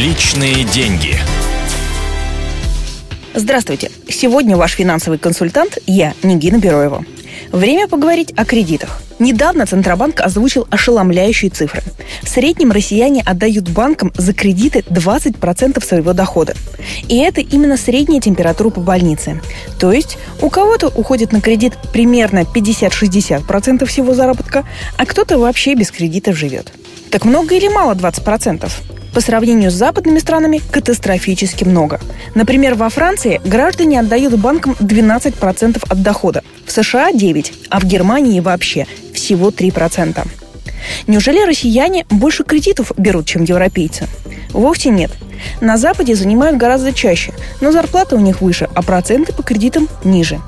Личные деньги. Здравствуйте. Сегодня ваш финансовый консультант я, Нигина Бероева. Время поговорить о кредитах. Недавно Центробанк озвучил ошеломляющие цифры. В среднем россияне отдают банкам за кредиты 20% своего дохода. И это именно средняя температура по больнице. То есть у кого-то уходит на кредит примерно 50-60% всего заработка, а кто-то вообще без кредитов живет. Так много или мало 20%? По сравнению с западными странами катастрофически много. Например, во Франции граждане отдают банкам 12% от дохода, в США 9%, а в Германии вообще всего 3%. Неужели россияне больше кредитов берут, чем европейцы? Вовсе нет. На Западе занимают гораздо чаще, но зарплата у них выше, а проценты по кредитам ниже.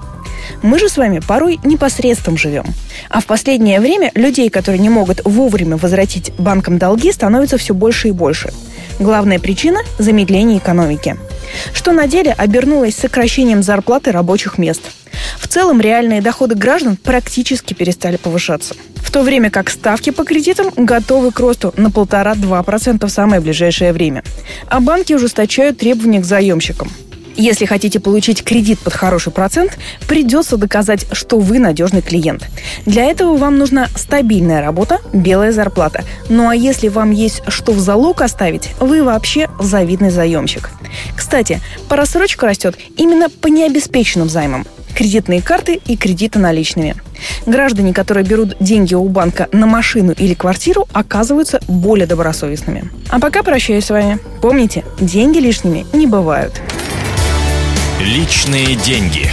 Мы же с вами порой непосредством живем. А в последнее время людей, которые не могут вовремя возвратить банкам долги, становится все больше и больше. Главная причина – замедление экономики. Что на деле обернулось сокращением зарплаты рабочих мест. В целом реальные доходы граждан практически перестали повышаться. В то время как ставки по кредитам готовы к росту на 1,5-2% в самое ближайшее время. А банки ужесточают требования к заемщикам – если хотите получить кредит под хороший процент, придется доказать, что вы надежный клиент. Для этого вам нужна стабильная работа, белая зарплата. Ну а если вам есть что в залог оставить, вы вообще завидный заемщик. Кстати, рассрочка растет именно по необеспеченным займам кредитные карты и кредиты наличными. Граждане, которые берут деньги у банка на машину или квартиру, оказываются более добросовестными. А пока прощаюсь с вами. Помните, деньги лишними не бывают. Личные деньги.